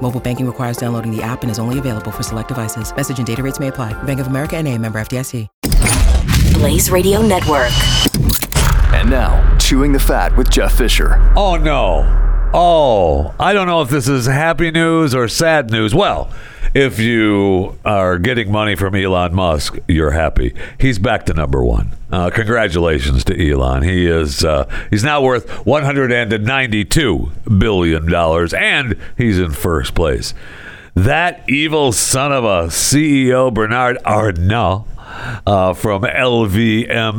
Mobile banking requires downloading the app and is only available for select devices. Message and data rates may apply. Bank of America and a member FDIC. Blaze Radio Network. And now, Chewing the Fat with Jeff Fisher. Oh, no. Oh, I don't know if this is happy news or sad news. Well, if you are getting money from Elon Musk, you're happy. He's back to number one. Uh, congratulations to Elon. He is uh, he's now worth 192 billion dollars, and he's in first place. That evil son of a CEO Bernard Arnault uh, from LVMHF,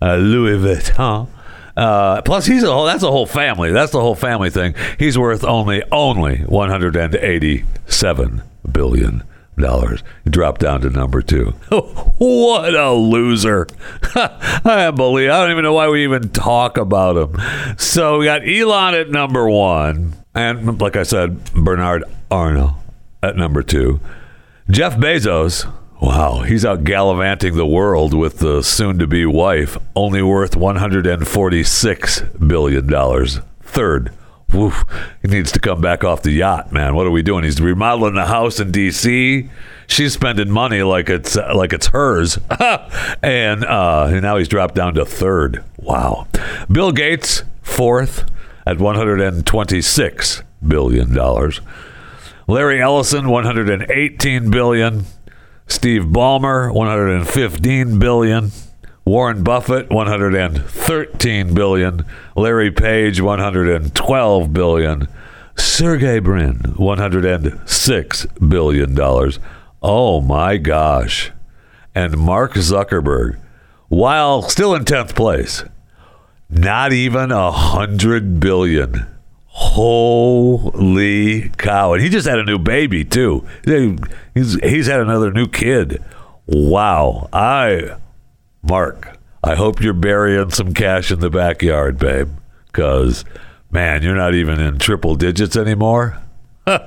uh, Louis Vuitton. Uh, plus, he's a whole. That's a whole family. That's the whole family thing. He's worth only only 187 billion dollars. He dropped down to number two. what a loser! I believe. I don't even know why we even talk about him. So we got Elon at number one, and like I said, Bernard Arnault at number two. Jeff Bezos Wow, he's out gallivanting the world with the soon to be wife, only worth $146 billion. Third, woof, he needs to come back off the yacht, man. What are we doing? He's remodeling the house in D.C. She's spending money like it's like it's hers, and, uh, and now he's dropped down to third. Wow. Bill Gates fourth at 126 billion dollars. Larry Ellison 118 billion. Steve Ballmer, 115 billion. Warren Buffett, 113 billion. Larry Page, 112 billion. Sergey Brin, 106 billion dollars. Oh my gosh. And Mark Zuckerberg, while still in 10th place, not even a hundred billion. Holy cow! And he just had a new baby too. He's he's had another new kid. Wow! I, Mark, I hope you're burying some cash in the backyard, babe. Cause man, you're not even in triple digits anymore. a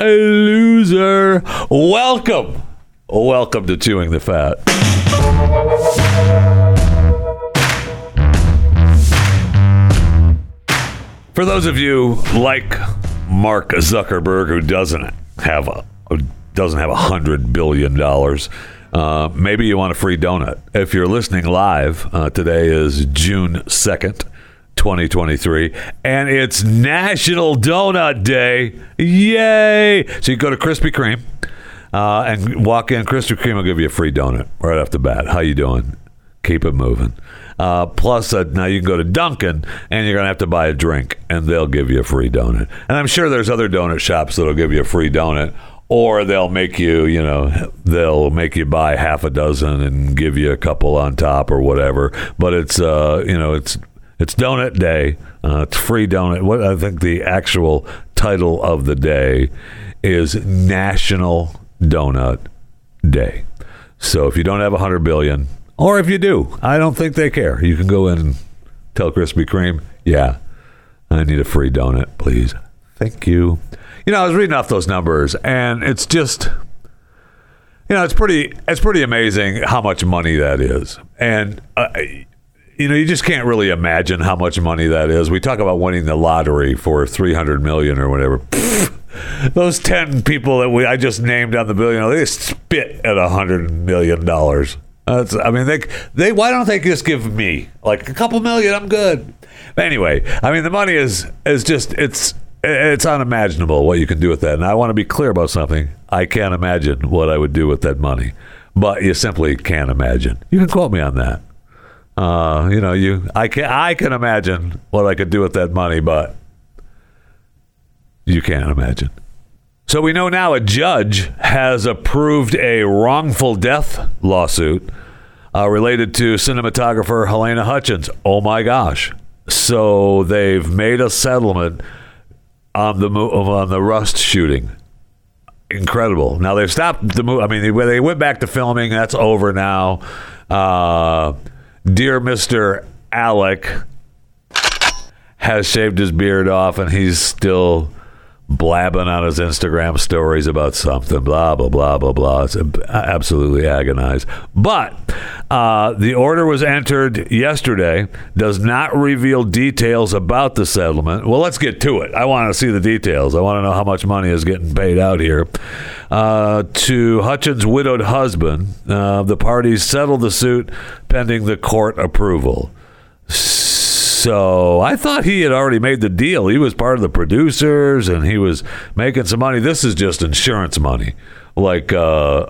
loser. Welcome, welcome to chewing the fat. For those of you like Mark Zuckerberg, who doesn't have a doesn't have a hundred billion dollars, uh, maybe you want a free donut. If you're listening live, uh, today is June second. 2023, and it's National Donut Day. Yay! So you go to Krispy Kreme uh, and walk in. Krispy Kreme will give you a free donut right off the bat. How you doing? Keep it moving. Uh, plus, uh, now you can go to Dunkin' and you're going to have to buy a drink, and they'll give you a free donut. And I'm sure there's other donut shops that'll give you a free donut, or they'll make you, you know, they'll make you buy half a dozen and give you a couple on top or whatever. But it's, uh, you know, it's it's donut day. Uh, it's free donut. What I think the actual title of the day is National Donut Day. So if you don't have a hundred billion, or if you do, I don't think they care. You can go in and tell Krispy Kreme, yeah, I need a free donut, please. Thank you. You know, I was reading off those numbers, and it's just, you know, it's pretty, it's pretty amazing how much money that is, and uh, you know, you just can't really imagine how much money that is. We talk about winning the lottery for three hundred million or whatever. Those ten people that we I just named on the billion, they spit at a hundred million dollars. That's, I mean, they they why don't they just give me like a couple million? I'm good. But anyway, I mean, the money is is just it's it's unimaginable what you can do with that. And I want to be clear about something. I can't imagine what I would do with that money, but you simply can't imagine. You can quote me on that. Uh, you know, you I can I can imagine what I could do with that money, but you can't imagine. So we know now a judge has approved a wrongful death lawsuit uh, related to cinematographer Halyna Hutchins. Oh my gosh! So they've made a settlement on the on the Rust shooting. incredible. Now they've stopped the movie. I mean, they, they went back to filming. That's over now. Uh, Dear Mister Alec has shaved his beard off, and he's still blabbing on his Instagram stories about something, blah, blah, blah, blah, blah. It's absolutely agonized. But uh, the order was entered yesterday, does not reveal details about the settlement. Well, let's get to it. I want to see the details. I want to know how much money is getting paid out here. Uh, to Hutchins' widowed husband, uh, the parties settled the suit pending the court approval. So I thought he had already made the deal. He was part of the producers and he was making some money. This is just insurance money, like uh,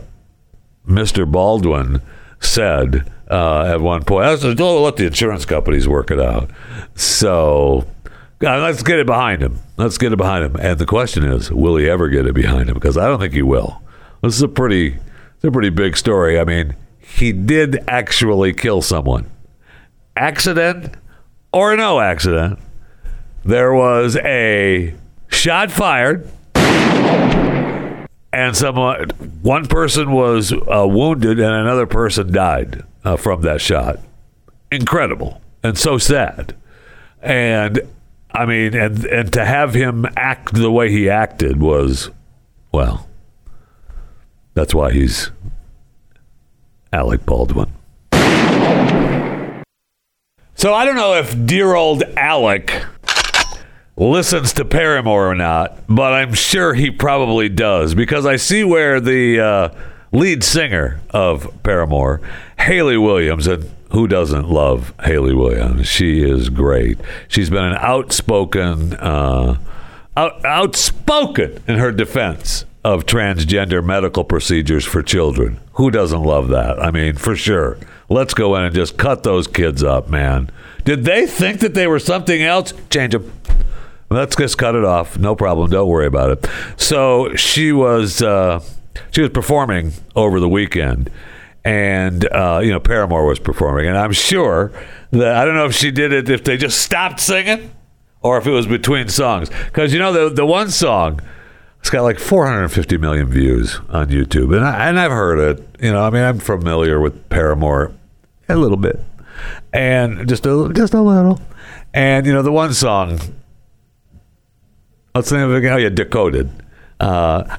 Mr. Baldwin said uh, at one point. I said, oh, let the insurance companies work it out. So uh, let's get it behind him. Let's get it behind him. And the question is, will he ever get it behind him? Because I don't think he will. This is a pretty, it's a pretty big story. I mean, he did actually kill someone. Accident or no accident, there was a shot fired, and someone, one person was uh, wounded, and another person died uh, from that shot. Incredible and so sad. And I mean, and and to have him act the way he acted was, well, that's why he's Alec Baldwin. So I don't know if dear old Alec listens to Paramore or not, but I'm sure he probably does because I see where the uh, lead singer of Paramore, Hayley Williams, and who doesn't love Hayley Williams? She is great. She's been an outspoken, uh, out, outspoken in her defense of transgender medical procedures for children. Who doesn't love that? I mean, for sure. Let's go in and just cut those kids up, man. Did they think that they were something else? Change them. Let's just cut it off. No problem. Don't worry about it. So she was uh, she was performing over the weekend, and uh, you know Paramore was performing, and I'm sure that I don't know if she did it if they just stopped singing or if it was between songs because you know the the one song. It's got like 450 million views on YouTube, and I, and I've heard it. You know, I mean, I'm familiar with Paramore a little bit, and just a just a little, and you know the one song. Let's think of it. Oh yeah, decoded. Uh.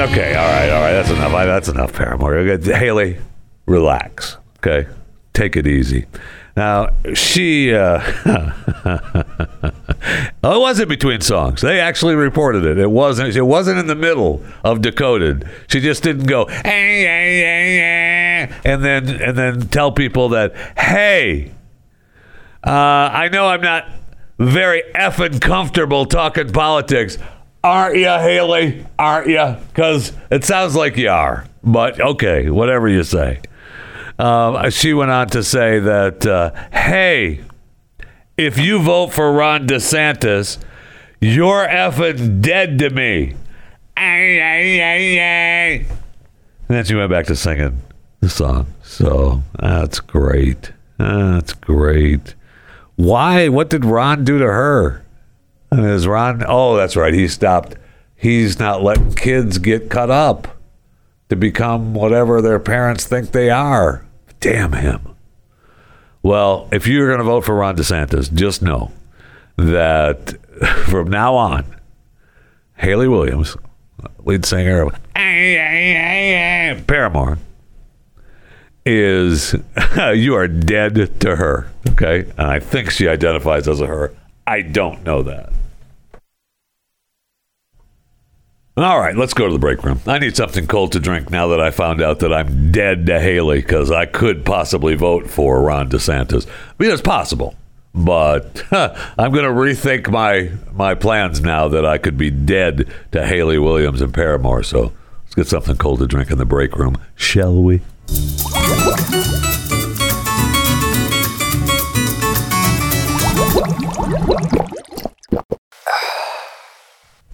Okay, all right, all right. That's enough. That's enough, Paramore. Hayley, relax. Okay, take it easy. Now she, uh, oh, it wasn't between songs. They actually reported it. It wasn't. It wasn't in the middle of decoded. She just didn't go and then and then tell people that hey, uh, I know I'm not very effing comfortable talking politics. Aren't you, Hayley? Aren't you? Because it sounds like you are. But okay, whatever you say. Uh, she went on to say that, uh, hey, if you vote for Ron DeSantis, you're effing dead to me. And then she went back to singing the song. So that's great. That's great. Why? What did Ron do to her? And is Ron? Oh, that's right. He stopped. He's not letting kids get cut up to become whatever their parents think they are. Damn him. Well, if you're going to vote for Ron DeSantis, just know that from now on, Hayley Williams, lead singer of Paramore, is you are dead to her. Okay. And I think she identifies as a her. I don't know that. All right, let's go to the break room. I need something cold to drink now that I found out that I'm dead to Hayley because I could possibly vote for Ron DeSantis. I mean, it's possible, but I'm going to rethink my my plans now that I could be dead to Hayley Williams and Paramore. So let's get something cold to drink in the break room, shall we?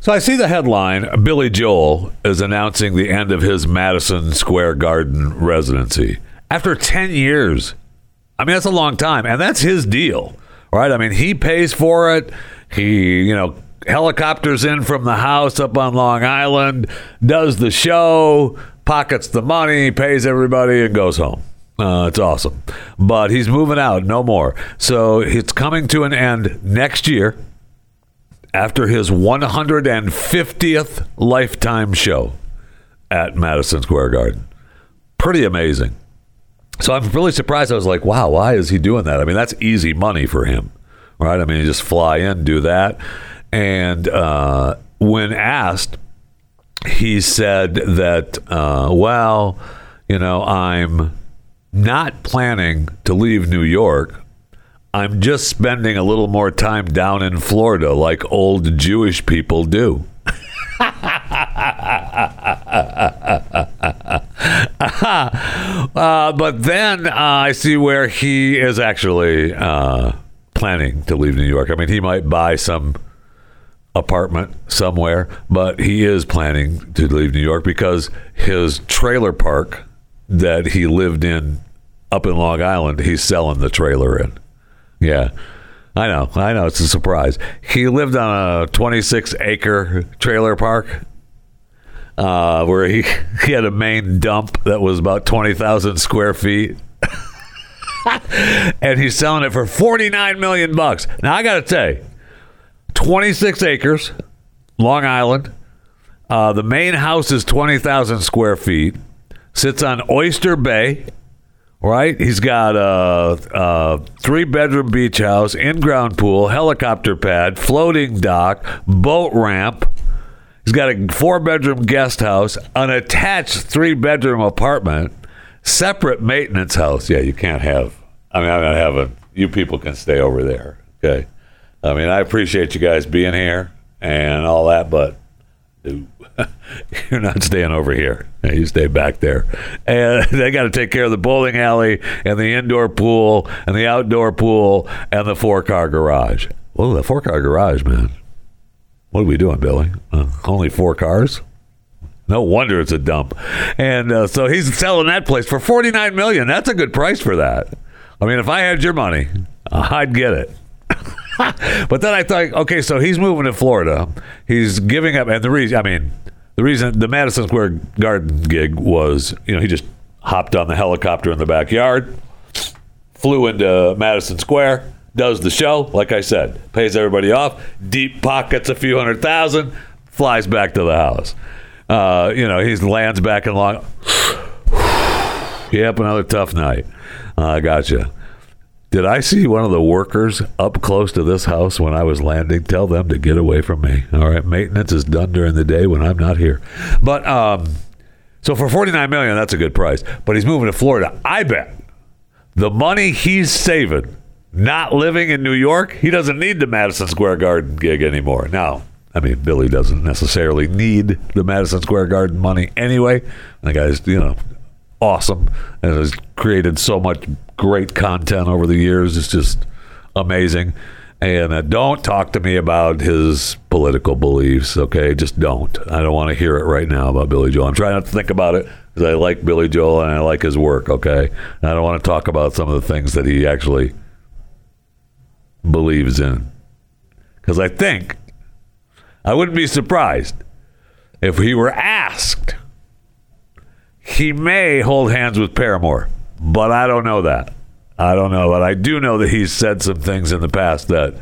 So I see the headline Billy Joel is announcing the end of his Madison Square Garden residency after 10 years. I mean, that's a long time, and that's his deal, right? I mean, he pays for it. He, you know, helicopters in from the house up on Long Island, does the show, pockets the money, pays everybody, and goes home. Uh, it's awesome. But he's moving out, no more. So it's coming to an end next year after his 150th lifetime show at Madison Square Garden. Pretty amazing. So I'm really surprised. I was like, wow, why is he doing that? I mean, that's easy money for him, right? I mean, you just fly in, do that. And uh, when asked, he said that, uh, well, you know, I'm not planning to leave New York. I'm just spending a little more time down in Florida like old Jewish people do. uh, but then uh, I see where he is actually uh, planning to leave New York. I mean, he might buy some apartment somewhere, but he is planning to leave New York because his trailer park that he lived in up in Long Island, he's selling the trailer in. Yeah. I know. I know. It's a surprise. He lived on a 26 acre trailer park uh, where he, he had a main dump that was about 20,000 square feet. and he's selling it for 49 million bucks. Now, I got to you, 26 acres, Long Island. Uh, the main house is 20,000 square feet, sits on Oyster Bay right? He's got a, a three bedroom beach house, in ground pool, helicopter pad, floating dock, boat ramp. He's got a four bedroom guest house, an attached three bedroom apartment, separate maintenance house. Yeah, you can't have. I mean, I'm not having. You people can stay over there. Okay. I mean, I appreciate you guys being here and all that, but dude, you're not staying over here. You stay back there. And they got to take care of the bowling alley and the indoor pool and the outdoor pool and the four car garage. Well, the four car garage, man. What are we doing, Billy? Uh, only four cars? No wonder it's a dump. And uh, so he's selling that place for 49 million. That's a good price for that. I mean, if I had your money, I'd get it. but then I thought, okay, so he's moving to Florida. He's giving up, and the reason, I mean, the reason the Madison Square Garden gig was, you know, he just hopped on the helicopter in the backyard, flew into Madison Square, does the show, like I said, pays everybody off, deep pockets a few hundred thousand, flies back to the house. Uh, you know, he lands back in Long. yep, another tough night. I uh, gotcha. Did I see one of the workers up close to this house when I was landing? Tell them to get away from me. All right, maintenance is done during the day when I'm not here. But um, so for 49 million, that's a good price. But he's moving to Florida. I bet the money he's saving, not living in New York, he doesn't need the Madison Square Garden gig anymore. Now, I mean, Billy doesn't necessarily need the Madison Square Garden money anyway. The guy's, you know, awesome and has created so much great content over the years. It's just amazing. And uh, don't talk to me about his political beliefs, okay? Just don't. I don't want to hear it right now about Billy Joel. I'm trying not to think about it because I like Billy Joel and I like his work, okay? And I don't want to talk about some of the things that he actually believes in. Because I think I wouldn't be surprised if he were asked he may hold hands with Paramore, but I don't know that. I don't know, but I do know that he's said some things in the past that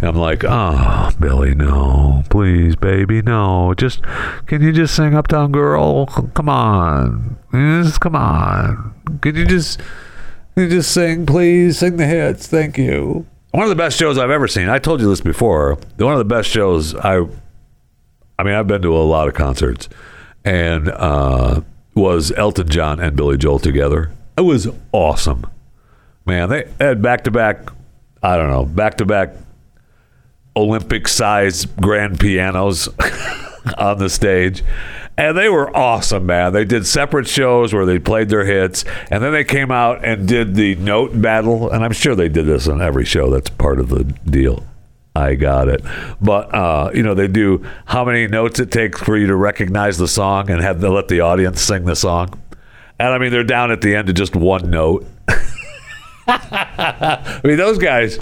I'm like, oh, Billy, no, please, baby, no. Just can you just sing Uptown Girl? Come on, just come on. Can you just, you just sing, please? Sing the hits. Thank you. One of the best shows I've ever seen. I told you this before. One of the best shows I, I mean, I've been to a lot of concerts, and uh, was Elton John and Billy Joel together. It was awesome. Man, they had back to back, I don't know, back to back Olympic size grand pianos on the stage. And they were awesome, man. They did separate shows where they played their hits, and then they came out and did the note battle. And I'm sure they did this on every show. That's part of the deal. I got it. But uh, you know, they do how many notes it takes for you to recognize the song and have to let the audience sing the song. And I mean, they're down at the end to just one note. I mean, those guys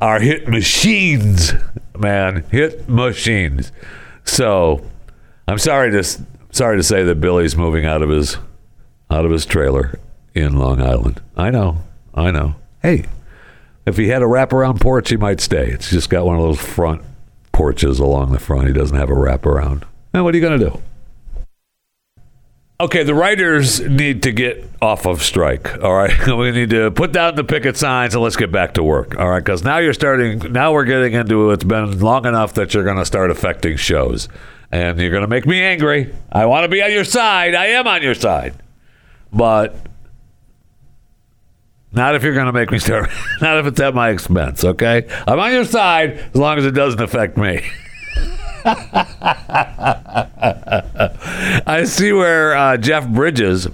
are hit machines, man, hit machines. So, I'm sorry to sorry to say that Billy's moving out of his out of his trailer in Long Island. I know, I know. Hey, if he had a wraparound porch, he might stay. It's just got one of those front porches along the front. He doesn't have a wraparound. And what are you going to do? Okay, the writers need to get off of strike. All right, we need to put down the picket signs and let's get back to work. All right, because now you're starting. Now we're getting into it's been long enough that you're going to start affecting shows, and you're going to make me angry. I want to be on your side. I am on your side, but not if you're going to make me start. Not if it's at my expense. Okay, I'm on your side as long as it doesn't affect me. I see where uh, Jeff Bridges.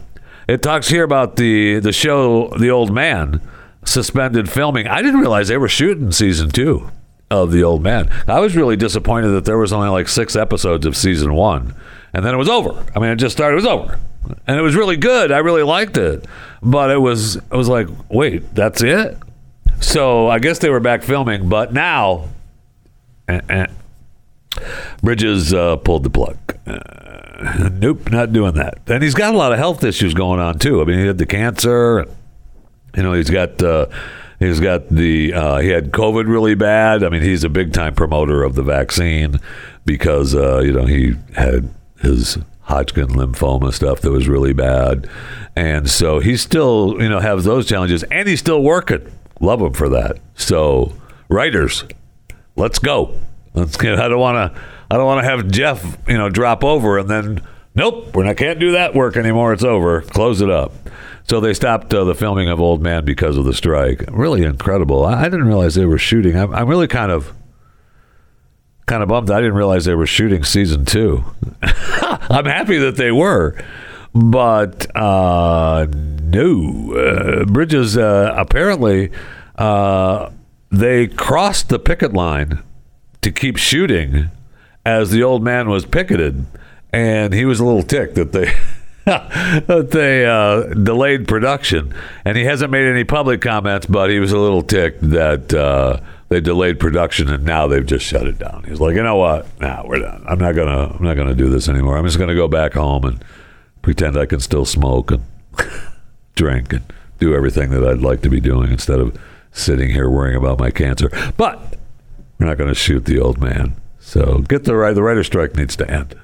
It talks here about the the show The Old Man suspended filming. I didn't realize they were shooting season two of The Old Man. I was really disappointed that there was only like six episodes of season one, and then it was over. I mean, it just started. It was over, and it was really good. I really liked it, but it was it was like, wait, that's it. So I guess they were back filming, but now. eh, eh, Bridges uh, pulled the plug. Uh, nope, not doing that. And he's got a lot of health issues going on too. I mean, he had the cancer. You know, he's got uh, he's got the uh, he had COVID really bad. I mean, he's a big time promoter of the vaccine because uh, you know he had his Hodgkin lymphoma stuff that was really bad, and so he still you know has those challenges, and he's still working. Love him for that. So writers, let's go. Let's get. I don't want to. I don't want to have Jeff, you know, drop over and then nope, we're not can't do that work anymore. It's over. Close it up. So they stopped uh, the filming of Old Man because of the strike. Really incredible. I, I didn't realize they were shooting. I'm, I'm really kind of kind of bummed. I didn't realize they were shooting season two. I'm happy that they were, but uh, no. Uh, Bridges uh, apparently uh, they crossed the picket line to keep shooting as the old man was picketed, and he was a little ticked that they. that they uh, delayed production, and he hasn't made any public comments, but he was a little ticked that uh, they delayed production, and now they've just shut it down. He's like, you know what? Nah, we're done. I'm not gonna. I'm not gonna do this anymore. I'm just gonna go back home and pretend I can still smoke and drink and do everything that I'd like to be doing instead of sitting here worrying about my cancer. But we're not going to shoot the old man. So get the right. The writer strike needs to end.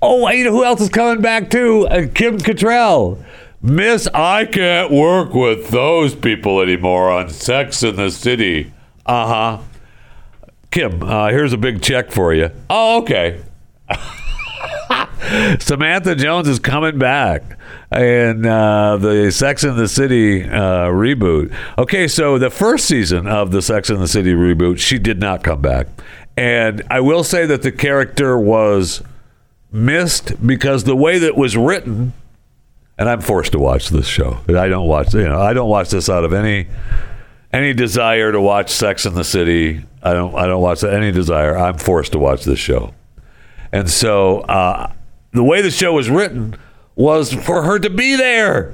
Oh, wait, who else is coming back too? Uh, Kim Cattrall. Miss, I can't work with those people anymore on Sex in the City. Uh huh. Kim, uh, here's a big check for you. Oh, okay. Samantha Jones is coming back in uh, the Sex in the City uh, reboot. Okay, so the first season of the Sex in the City reboot, she did not come back. And I will say that the character was missed because the way that was written, and I'm forced to watch this show. I don't watch, you know, I don't watch this out of any any desire to watch Sex in the City. I don't I don't watch any desire. I'm forced to watch this show. And so uh, the way the show was written was for her to be there.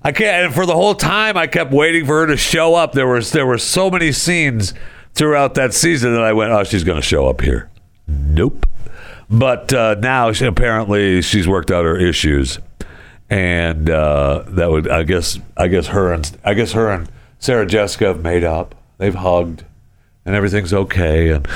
I can't. And for the whole time, I kept waiting for her to show up. There was there were so many scenes throughout that season that I went, "Oh, she's going to show up here." Nope. But uh, now she, apparently she's worked out her issues, and uh, that would I guess I guess her and I guess her and Sarah Jessica have made up. They've hugged, and everything's okay. And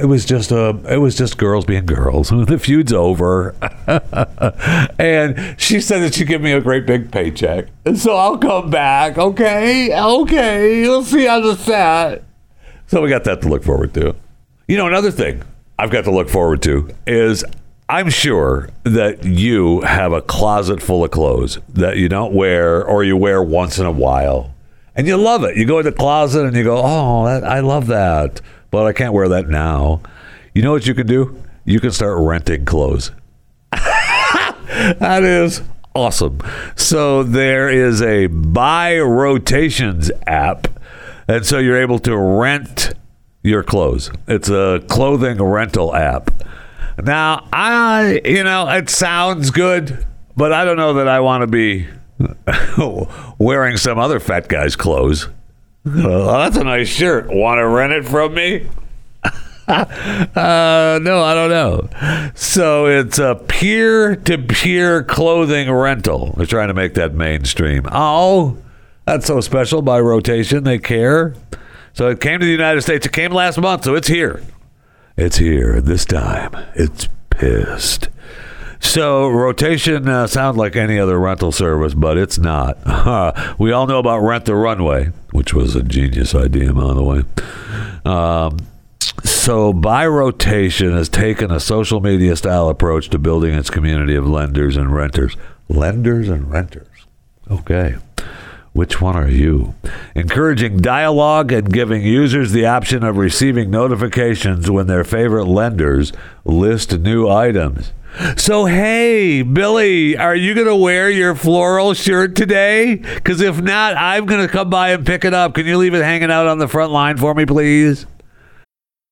it was just a it was just girls being girls. The feud's over, and she said that she'd give me a great big paycheck, so I'll come back. Okay, okay, we'll see on the set. So we got that to look forward to. You know, another thing I've got to look forward to is I'm sure that you have a closet full of clothes that you don't wear or you wear once in a while. And you love it. You go in the closet and you go, "Oh, that, I love that." But I can't wear that now. You know what you can do? You can start renting clothes. that is awesome. So there is a By Rotations app. And so you're able to rent your clothes. It's a clothing rental app. Now, I, you know, it sounds good, but I don't know that I want to be wearing some other fat guy's clothes. That's a nice shirt. Want to rent it from me? uh, no, I don't know. So it's a peer to peer clothing rental. They're trying to make that mainstream. Oh, that's so special by rotation. They care. So it came to the United States. It came last month, so it's here. It's here. This time, it's pissed. So rotation uh, sounds like any other rental service, but it's not. we all know about Rent the Runway, which was a genius idea, by the way. Um, so by rotation has taken a social media style approach to building its community of lenders and renters. Lenders and renters. Okay. Which one are you? Encouraging dialogue and giving users the option of receiving notifications when their favorite lenders list new items. So, hey, Billy, are you going to wear your floral shirt today? Because if not, I'm going to come by and pick it up. Can you leave it hanging out on the front line for me, please?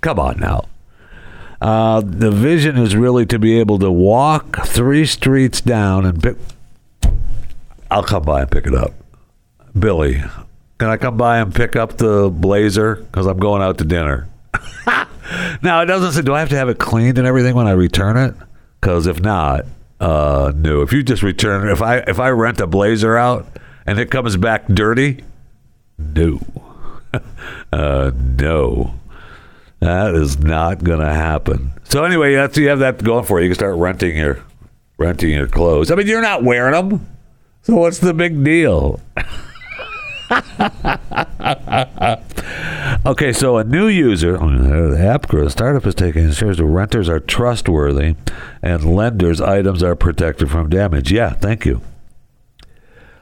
Come on now. Uh, the vision is really to be able to walk three streets down and pick. I'll come by and pick it up. Billy, can I come by and pick up the blazer? Because I'm going out to dinner. now, it doesn't say, do I have to have it cleaned and everything when I return it? Because if not, uh, no. If you just return, if I if I rent a blazer out and it comes back dirty, no, uh, no. That is not going to happen. So anyway, that's you have that going for you. You can start renting your renting your clothes. I mean, you're not wearing them, so what's the big deal? okay, so a new user, oh, the app grows. Startup is taking ensures the renters are trustworthy and lenders' items are protected from damage. Yeah, thank you.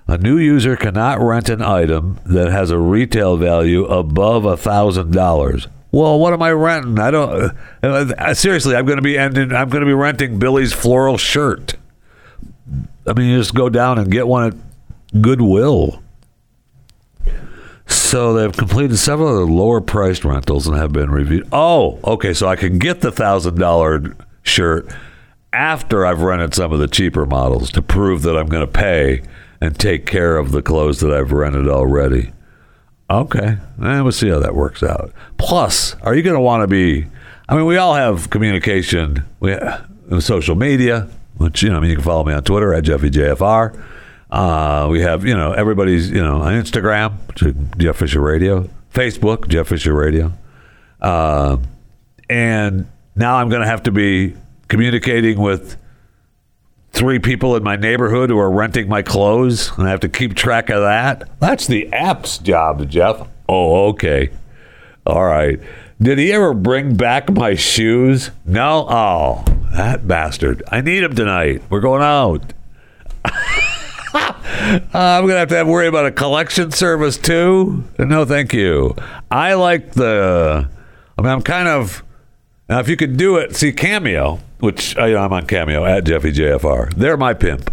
A new user cannot rent an item that has a retail value above a thousand dollars well, what am I renting? I don't. Uh, seriously, I'm going to be ending. I'm going to be renting Billy's floral shirt. I mean, you just go down and get one at Goodwill. So they've completed several of the lower priced rentals and have been reviewed. Oh, okay. So I can get the thousand dollar shirt after I've rented some of the cheaper models to prove that I'm going to pay and take care of the clothes that I've rented already. Okay, and we'll see how that works out. Plus, are you going to want to be? I mean, we all have communication. We have social media, which you know, I mean, you can follow me on Twitter at JeffyJFR. Uh, we have, you know, everybody's, you know, on Instagram, Jeff Fisher Radio, Facebook, Jeff Fisher Radio, uh, and now I'm going to have to be communicating with three people in my neighborhood who are renting my clothes, and I have to keep track of that. That's the app's job, Jeff. Oh, okay. All right. Did he ever bring back my shoes? No? Oh, that bastard. I need him tonight. We're going out. uh, I'm going to have to have worry about a collection service too. No, thank you. I like the. I mean, I'm kind of. Now, if you could do it, see Cameo which I, I'm on Cameo at Jeffy JFR. They're my pimp,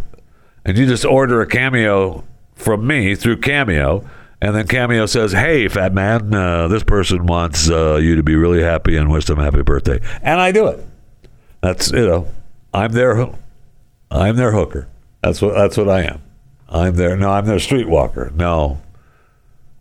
and you just order a Cameo from me through Cameo, and then Cameo says, "Hey, fat man, uh, this person wants uh, you to be really happy and wish them happy birthday," and I do it. That's you know, I'm their, I'm their hooker. That's what that's what I am. I'm their no, I'm their streetwalker. No,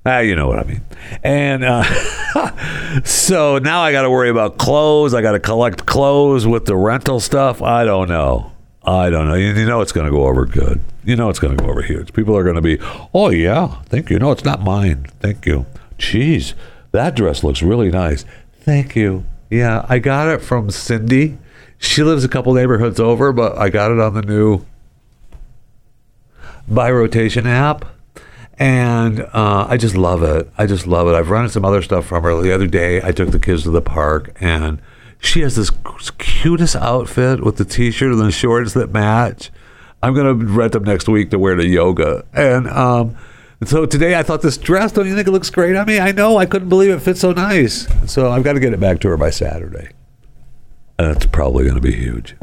Ah, you know what I mean. And uh, so now I got to worry about clothes. I got to collect clothes with the rental stuff. I don't know. I don't know. You, you know it's going to go over good. You know it's going to go over huge. People are going to be, oh, yeah, thank you. No, it's not mine. Thank you. Jeez, that dress looks really nice. Thank you. Yeah, I got it from Cindy. She lives a couple neighborhoods over, but I got it on the new By Rotation app And uh, I just love it. I just love it. I've run some other stuff from her. The other day, I took the kids to the park, and she has this cutest outfit with the t-shirt and the shorts that match. I'm gonna rent them next week to wear to yoga. And um, so today I thought this dress. Don't you think it looks great on me? I know. I couldn't believe it fits so nice. So I've got to get it back to her by Saturday. And it's probably to be huge.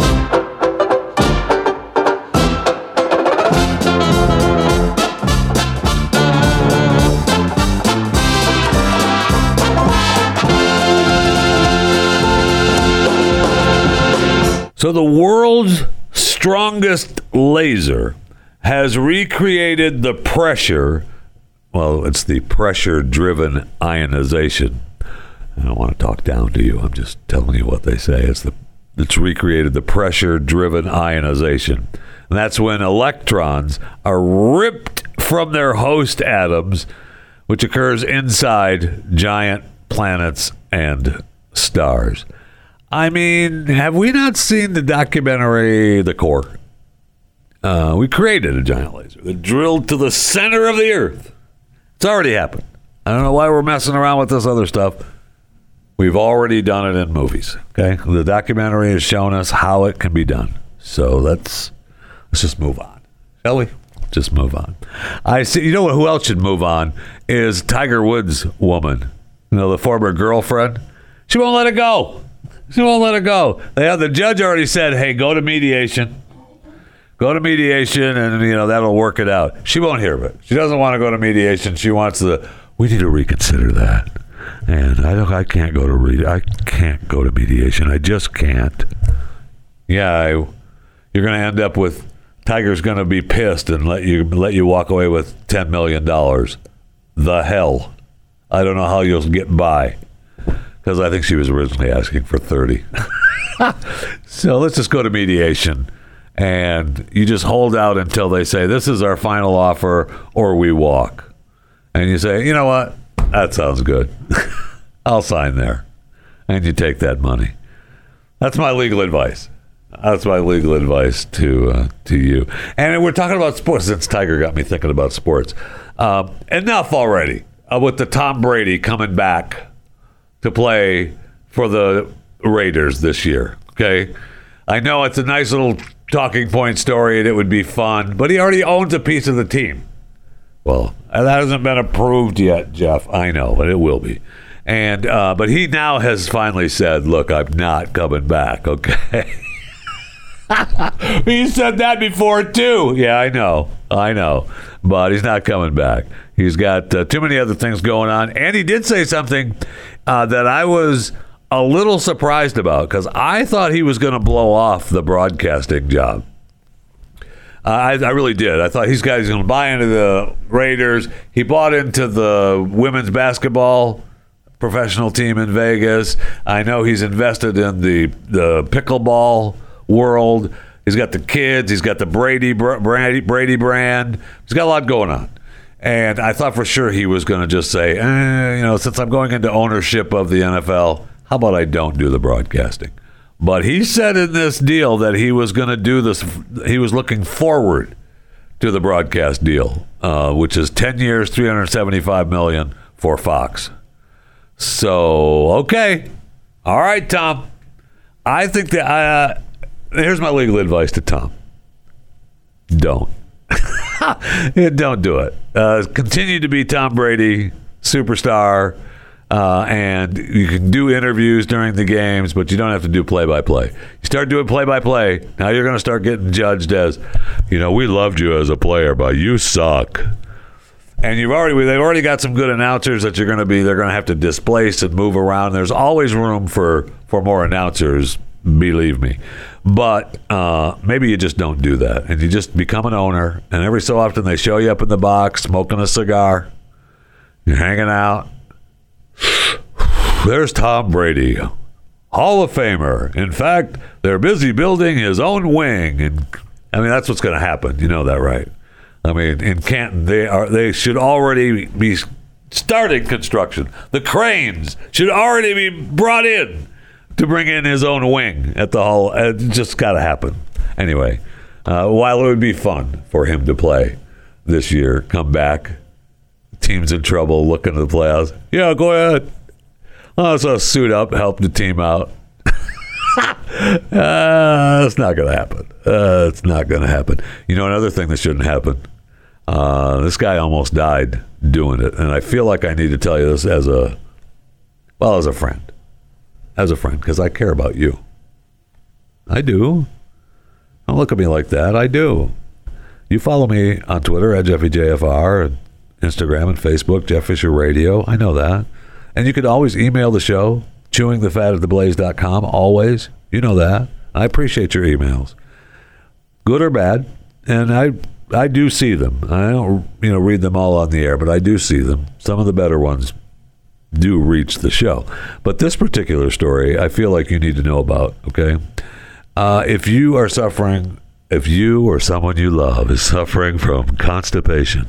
So the world's strongest laser has recreated the pressure. Well, it's the pressure driven ionization. I don't want to talk down to you. I'm just telling you what they say. It's the it's recreated the pressure driven ionization. And that's when electrons are ripped from their host atoms, which occurs inside giant planets and stars. I mean, have we not seen the documentary The Core? Uh, we created a giant laser that drilled to the center of the Earth. It's already happened. I don't know why we're messing around with this other stuff. We've already done it in movies. Okay, the documentary has shown us how it can be done. So let's let's just move on, shall we? Just move on. I see. You know? Who else should move on is Tiger Woods' woman. You know, the former girlfriend. She won't let it go. She won't let it go. They have, the judge already said, "Hey, go to mediation. Go to mediation, and you know that'll work it out." She won't hear of it. She doesn't want to go to mediation. She wants the. We need to reconsider that. And I don't. I can't go to read. I can't go to mediation. I just can't. Yeah, I, you're going to end up with Tiger's going to be pissed and let you let you walk away with ten million dollars. The hell! I don't know how you'll get by because I think she was originally asking for 30. so let's just go to mediation. And you just hold out until they say, This is our final offer, or we walk. And you say, You know what? That sounds good. I'll sign there. And you take that money. That's my legal advice. That's my legal advice to uh, to you. And we're talking about sports since Tiger got me thinking about sports. Um, enough already uh, with the Tom Brady coming back to play for the Raiders this year. Okay. I know it's a nice little talking point story and it would be fun, but he already owns a piece of the team. Well, that hasn't been approved yet, Jeff. I know, but it will be. And uh, but he now has finally said, "Look, I'm not coming back." Okay. he said that before too. Yeah, I know, I know, but he's not coming back. He's got uh, too many other things going on, and he did say something uh, that I was a little surprised about because I thought he was going to blow off the broadcasting job. Uh, I, I, really did. I thought he's guys going to buy into the Raiders. He bought into the women's basketball professional team in Vegas. I know he's invested in the the pickleball world. He's got the kids. He's got the Brady Brady, Brady brand. He's got a lot going on. And I thought for sure he was going to just say, eh, you know, since I'm going into ownership of the NFL, how about I don't do the broadcasting? But he said in this deal that he was going to do this. He was looking forward to the broadcast deal, uh, which is 10 years, 375 million for Fox. So okay, all right, Tom. I think that uh, here's my legal advice to Tom: don't. Don't do it. Uh, continue to be Tom Brady, superstar, uh, and you can do interviews during the games, but you don't have to do play by play. You start doing play by play, now you're going to start getting judged as, you know, we loved you as a player, but you suck. And you've already they've already got some good announcers that you're going to be they're going to have to displace and move around. There's always room for for more announcers, believe me. But uh, maybe you just don't do that, and you just become an owner. And every so often, they show you up in the box smoking a cigar. You're hanging out. There's Tom Brady, Hall of Famer. In fact, they're busy building his own wing, and I mean that's what's going to happen. You know that, right? I mean, in Canton, they are they should already be starting construction. The cranes should already be brought in to bring in his own wing at the Hall. It just got to happen. Anyway, uh, while it would be fun for him to play this year, come back team's in trouble, looking to the playoffs. Yeah, go ahead. Oh, so suit up, help the team out. uh, it's not going to happen. Uh, it's not going to happen. You know, another thing that shouldn't happen. Uh, this guy almost died doing it, and I feel like I need to tell you this as a, well, as a friend, as a friend, because I care about you. I do. Don't look at me like that. I do. You follow me on Twitter at JeffyJFR, and Instagram and Facebook, Jeff Fisher Radio. I know that. And you could always email the show, chewingthefat at theblaze.com. Always. You know that. I appreciate your emails, good or bad. And I I do see them. I don't you know read them all on the air, but I do see them. Some of the better ones do reach the show. But this particular story, I feel like you need to know about. Okay, uh, if you are suffering, if you or someone you love is suffering from constipation,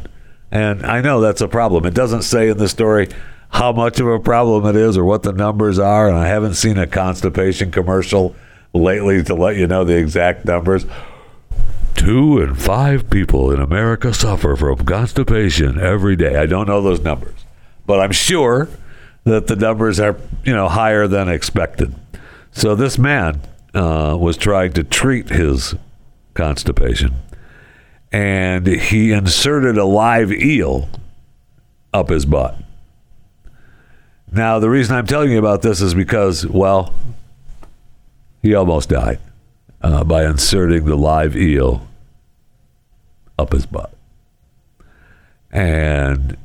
and I know that's a problem. It doesn't say in the story how much of a problem it is or what the numbers are, and I haven't seen a constipation commercial lately to let you know the exact numbers. Two and five people in America suffer from constipation every day. I don't know those numbers, but I'm sure that the numbers are, you know, higher than expected. So this man uh, was trying to treat his constipation, and he inserted a live eel up his butt. Now, the reason I'm telling you about this is because, well, he almost died uh, by inserting the live eel up his butt. And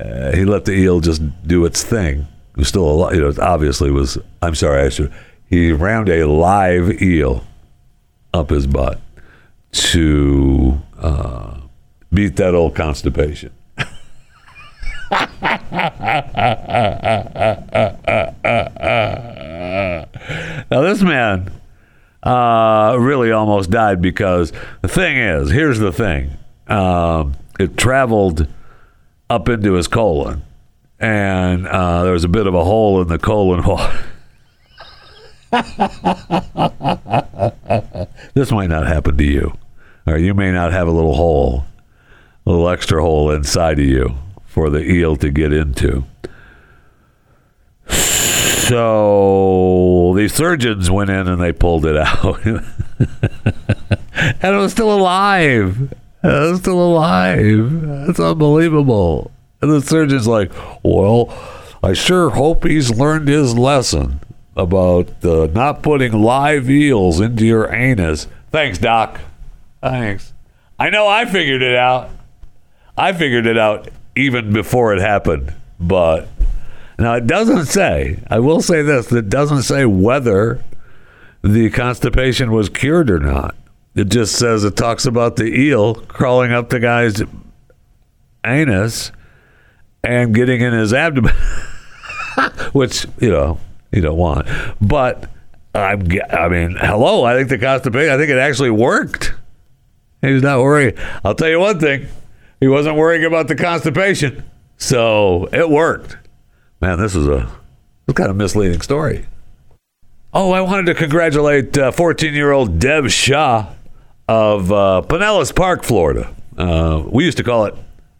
uh, he let the eel just do its thing. It was still alive. You know, obviously was, I'm sorry, I should. He rammed a live eel up his butt to uh, beat that old constipation. now this man uh, really almost died because the thing is, here's the thing: um, it traveled up into his colon, and uh, there was a bit of a hole in the colon wall. this might not happen to you, or you may not have a little hole, a little extra hole inside of you for the eel to get into. So the surgeons went in and they pulled it out. and it was still alive. Was still alive. That's unbelievable. And the surgeon's like, well, I sure hope he's learned his lesson about uh, not putting live eels into your anus. Thanks, Doc. Thanks. I know I figured it out. I figured it out even before it happened. But now it doesn't say, I will say this, it doesn't say whether the constipation was cured or not. It just says it talks about the eel crawling up the guy's anus and getting in his abdomen, which, you know, you don't want. But I'm, I mean, hello, I think the constipation, I think it actually worked. He was not worried. I'll tell you one thing he wasn't worrying about the constipation. So it worked. Man, this is a, this kind of misleading story. Oh, I wanted to congratulate 14 uh, year old Dev Shah of uh, Pinellas Park, Florida. Uh, we used to call it,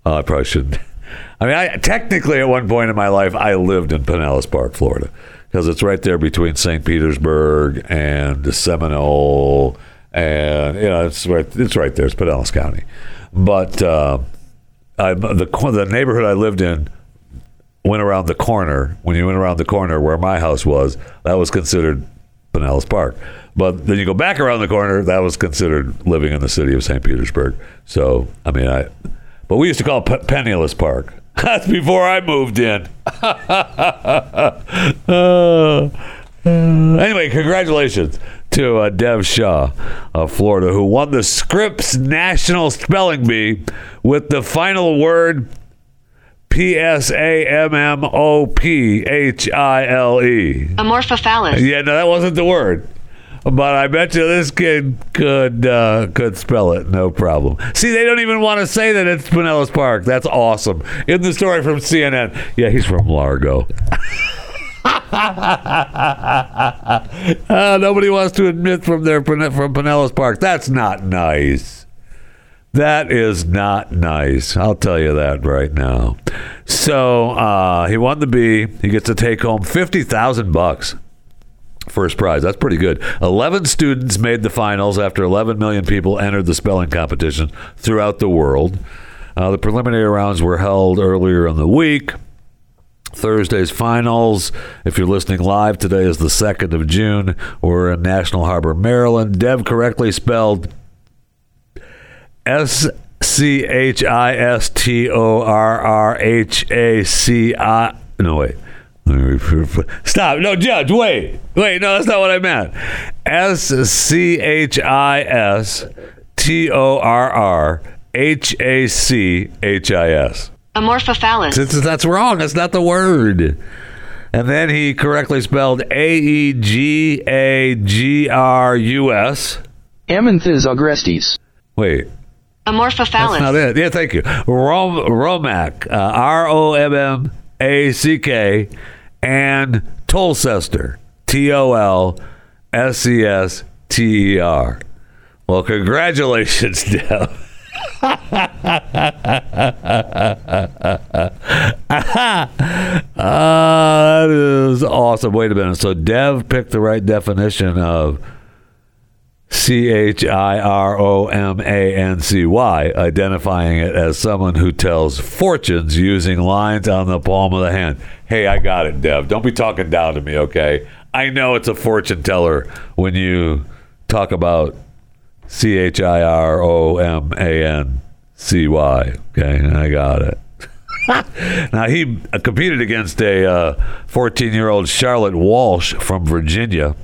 oh, I probably shouldn't. I mean, I, technically, at one point in my life, I lived in Pinellas Park, Florida, because it's right there between St. Petersburg and Seminole, and you know, it's right, it's right there. It's Pinellas County. But uh, I, the the neighborhood I lived in went around the corner. When you went around the corner where my house was, that was considered Pinellas Park. But then you go back around the corner, that was considered living in the city of St. Petersburg. So I mean, I. But we used to call it P- Penniless Park. That's before I moved in. uh, anyway, congratulations to uh, Dev Shah of Florida, who won the Scripps National Spelling Bee with the final word P S A M M O P H I L E. Amorphophallus. Yeah, no, that wasn't the word. But I bet you this kid could uh, could spell it, no problem. See, they don't even want to say that it's Pinellas Park. That's awesome. In the story from CNN, yeah, he's from Largo. uh, nobody wants to admit from their from Pinellas Park. That's not nice. That is not nice. I'll tell you that right now. So uh, he won the bee. He gets to take home fifty thousand bucks. First prize. That's pretty good. 11 students made the finals after 11 million people entered the spelling competition throughout the world. Uh, the preliminary rounds were held earlier in the week. Thursday's finals. If you're listening live, today is the 2nd of June. We're in National Harbor, Maryland. Dev correctly spelled S C H I S T O R R H A C I. No, wait. Stop. No, Judge, wait. Wait, no, that's not what I meant. S C H I S T O R R H A C H I S. Amorphophallus. That's, that's wrong. That's not the word. And then he correctly spelled A E G A G R U S. Amanthus agrestes. Wait, Amorphophallus. that's not it. Yeah, thank you. Rom- Romac, uh, R O M M A C K, and Tolcester, T O L S E S T E R. Well, congratulations, Dev. Ah, that is awesome. Wait a minute. So Dev picked the right definition of C H I R O M A N C Y, identifying it as someone who tells fortunes using lines on the palm of the hand. Hey, I got it, Dev. Don't be talking down to me, okay? I know it's a fortune teller when you talk about C H I R O M A N C Y. Okay, I got it. now he uh, competed against a 14 year old Charlotte Walsh from Virginia.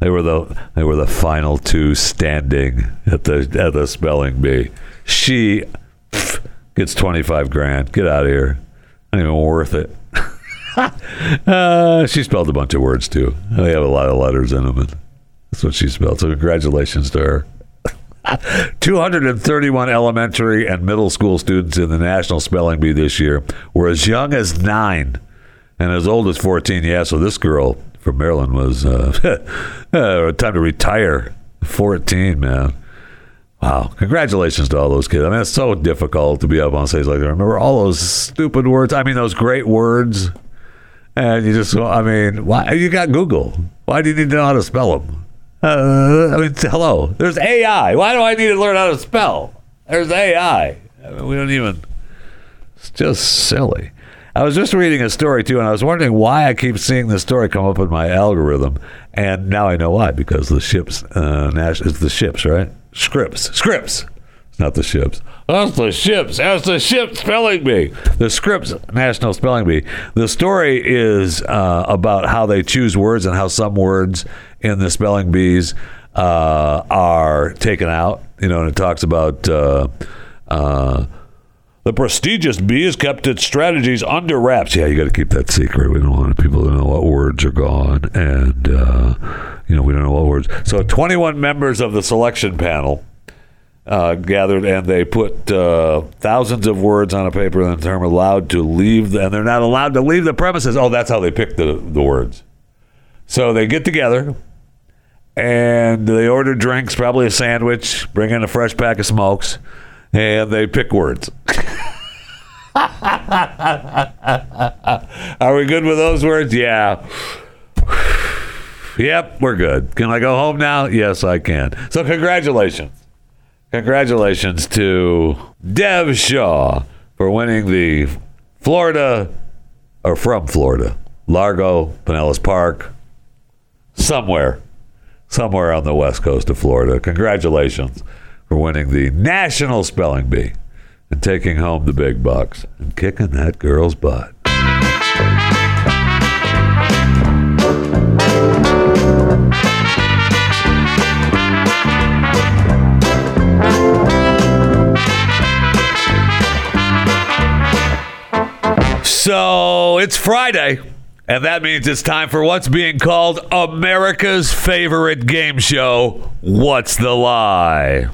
They were the they were the final two standing at the at the spelling bee. She pff, gets 25 grand. Get out of here. Not even worth it. uh, she spelled a bunch of words too. They have a lot of letters in them. And that's what she spelled. So congratulations to her. 231 elementary and middle school students in the National Spelling Bee this year were as young as nine and as old as 14. Yeah, so this girl from Maryland was uh, uh, time to retire. 14, man. Wow. Congratulations to all those kids. I mean, it's so difficult to be up on stage like that. Remember all those stupid words? I mean, those great words. And you just, go I mean, why? You got Google. Why do you need to know how to spell them? Uh, I mean, hello. There's AI. Why do I need to learn how to spell? There's AI. I mean, we don't even. It's just silly. I was just reading a story too, and I was wondering why I keep seeing this story come up in my algorithm, and now I know why. Because the ships, uh, Nash, it's the ships, right? Scripts, scripts. It's not the ships. That's the ships. That's the ship spelling bee. The Scripps National Spelling Bee. The story is uh, about how they choose words and how some words in the spelling bees uh, are taken out. You know, and it talks about. Uh, uh, the prestigious bee has kept its strategies under wraps. Yeah, you got to keep that secret. We don't want people to know what words are gone, and uh, you know we don't know what words. So, 21 members of the selection panel uh, gathered, and they put uh, thousands of words on a paper, and they're allowed to leave, the, and they're not allowed to leave the premises. Oh, that's how they pick the the words. So they get together, and they order drinks, probably a sandwich, bring in a fresh pack of smokes, and they pick words. Are we good with those words? Yeah. Yep, we're good. Can I go home now? Yes, I can. So, congratulations. Congratulations to Dev Shah for winning the Florida, or from Florida, Largo, Pinellas Park, somewhere, somewhere on the west coast of Florida. Congratulations for winning the National Spelling Bee and taking home the big bucks and kicking that girl's butt. So it's Friday, and that means it's time for what's being called America's favorite game show What's the Lie?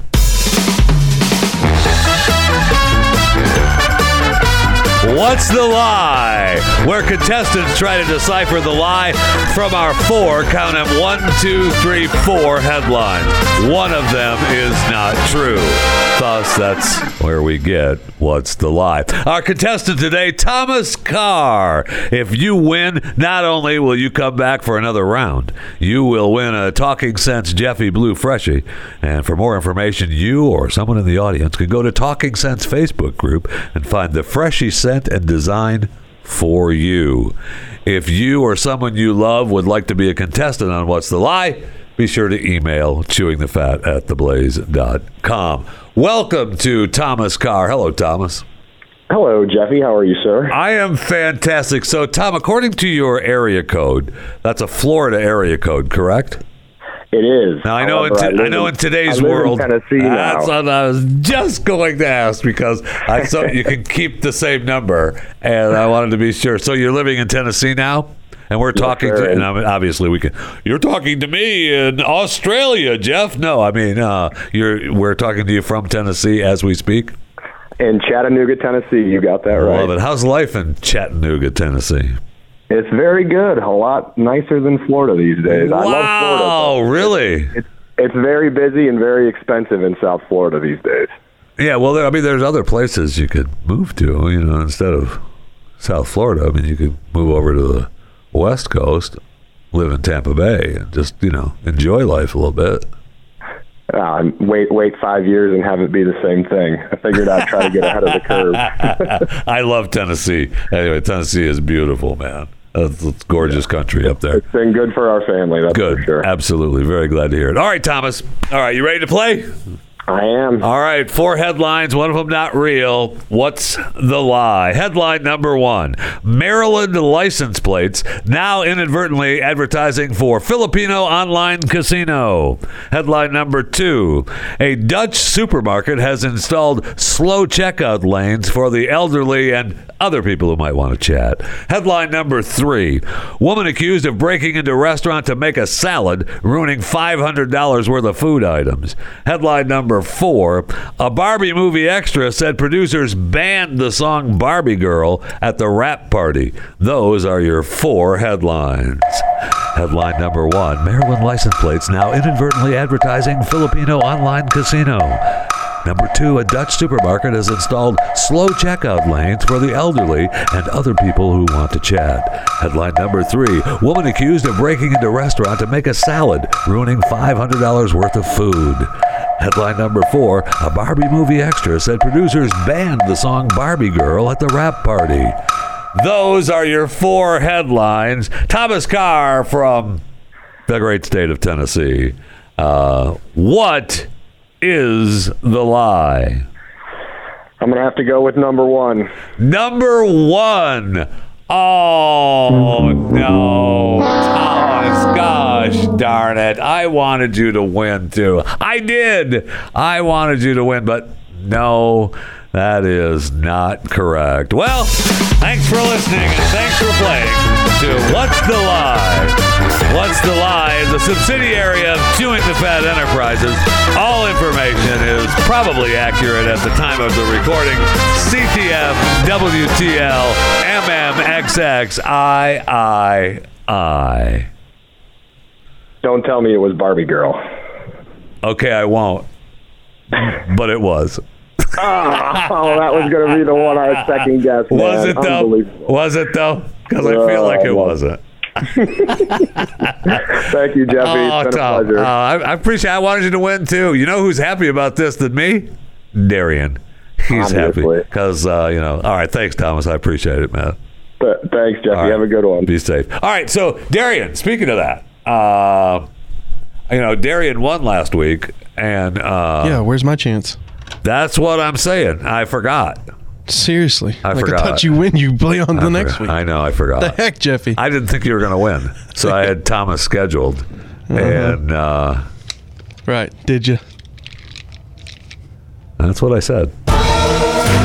What's the Lie? Where contestants try to decipher the lie from our four, count them one, two, three, four headlines. One of them is not true. Thus, that's where we get What's the Lie. Our contestant today, Thomas Carr. If you win, not only will you come back for another round, you will win a Talking Sense Jeffy Blue Freshie. And for more information, you or someone in the audience can go to Talking Sense Facebook group and find the Freshie scent and design for you. If you or someone you love would like to be a contestant on What's the Lie, be sure to email chewingthefat at theblaze.com. Welcome to Thomas Carr. Hello, Thomas. Hello, Jeffy. How are you, sir? I am fantastic. So, Tom, according to your area code, that's a Florida area code, correct? It is. Now I know in However, t- I, live know in today's I world, in Tennessee that's what I was just going to ask because I saw you can keep the same number, and I wanted to be sure. So you're living in Tennessee now, and we're talking sir, to, and and- I mean, obviously we can. You're talking to me in Australia, Jeff. No, I mean uh, you're we're talking to you from Tennessee as we speak. In Chattanooga, Tennessee. You got that right. Love it. How's life in Chattanooga, Tennessee? It's very good. A lot nicer than Florida these days. I love Florida. Wow, really? It's it's very busy and very expensive in South Florida these days. Yeah, well, there, I mean, there's other places you could move to, you know, instead of South Florida. I mean, you could move over to the West Coast, live in Tampa Bay, and just, you know, enjoy life a little bit. Uh, wait, wait five years and have it be the same thing. I figured I'd try to get ahead of the curve. I love Tennessee. Anyway, Tennessee is beautiful, man. It's, it's gorgeous country up there. It's been good for our family. That's Good. for sure. Absolutely. Very glad to hear it. All right, Thomas. All right, you ready to play? I am. All right, four headlines, one of them not real. What's the lie? Headline number one Maryland license plates now inadvertently advertising for Filipino online casino. Headline number two A Dutch supermarket has installed slow checkout lanes for the elderly and other people who might want to chat. Headline number three Woman accused of breaking into restaurant to make a salad, ruining $500 worth of food items. Headline number four A Barbie movie extra said producers banned the song Barbie Girl at the wrap party. Those are your four headlines. Headline number one Maryland license plates now inadvertently advertising Filipino online casino. Number two, a Dutch supermarket has installed slow checkout lanes for the elderly and other people who want to chat. Headline number three, woman accused of breaking into restaurant to make a salad, ruining $500 worth of food. Headline number four, a Barbie movie extra said producers banned the song Barbie Girl at the wrap party. Those are your four headlines. Thomas Carr from the great state of Tennessee. Uh, what is the lie? I'm gonna have to go with number one. Number one. Oh no, Thomas! Gosh darn it! I wanted you to win too. I did. I wanted you to win, but no, that is not correct. Well, thanks for listening and thanks for playing to What's the Lie? What's the Lie is a subsidiary of Chewing the Fat Enterprises. All information is probably accurate at the time of the recording. CTF, WTL, I, I, I. Don't tell me it was Barbie Girl. Okay, I won't. But it was. oh, that was gonna be the one I second guessed. Was it though? Was it though? Because I feel like it Oh, wasn't. Thank you, Jeffy. Oh, it's been a Tom. pleasure. Oh, I, I appreciate. I wanted you to win too. You know who's happy about this than me? Darian. He's happy because uh, you know. All right, thanks, Thomas. I appreciate it, man. Th- thanks, Jeffy. All right. Have a good one. Be safe. All right, so Darian. Speaking of that, uh, you know, Darian won last week, and uh, yeah, where's my chance? that's what I'm saying. I forgot. Seriously. I like forgot. I thought you win, you play on the I next forgot. week. I know. I forgot. the heck, Jeffy? I didn't think you were going to win, so I had Thomas scheduled, and uh, right. Did you? that's what I said.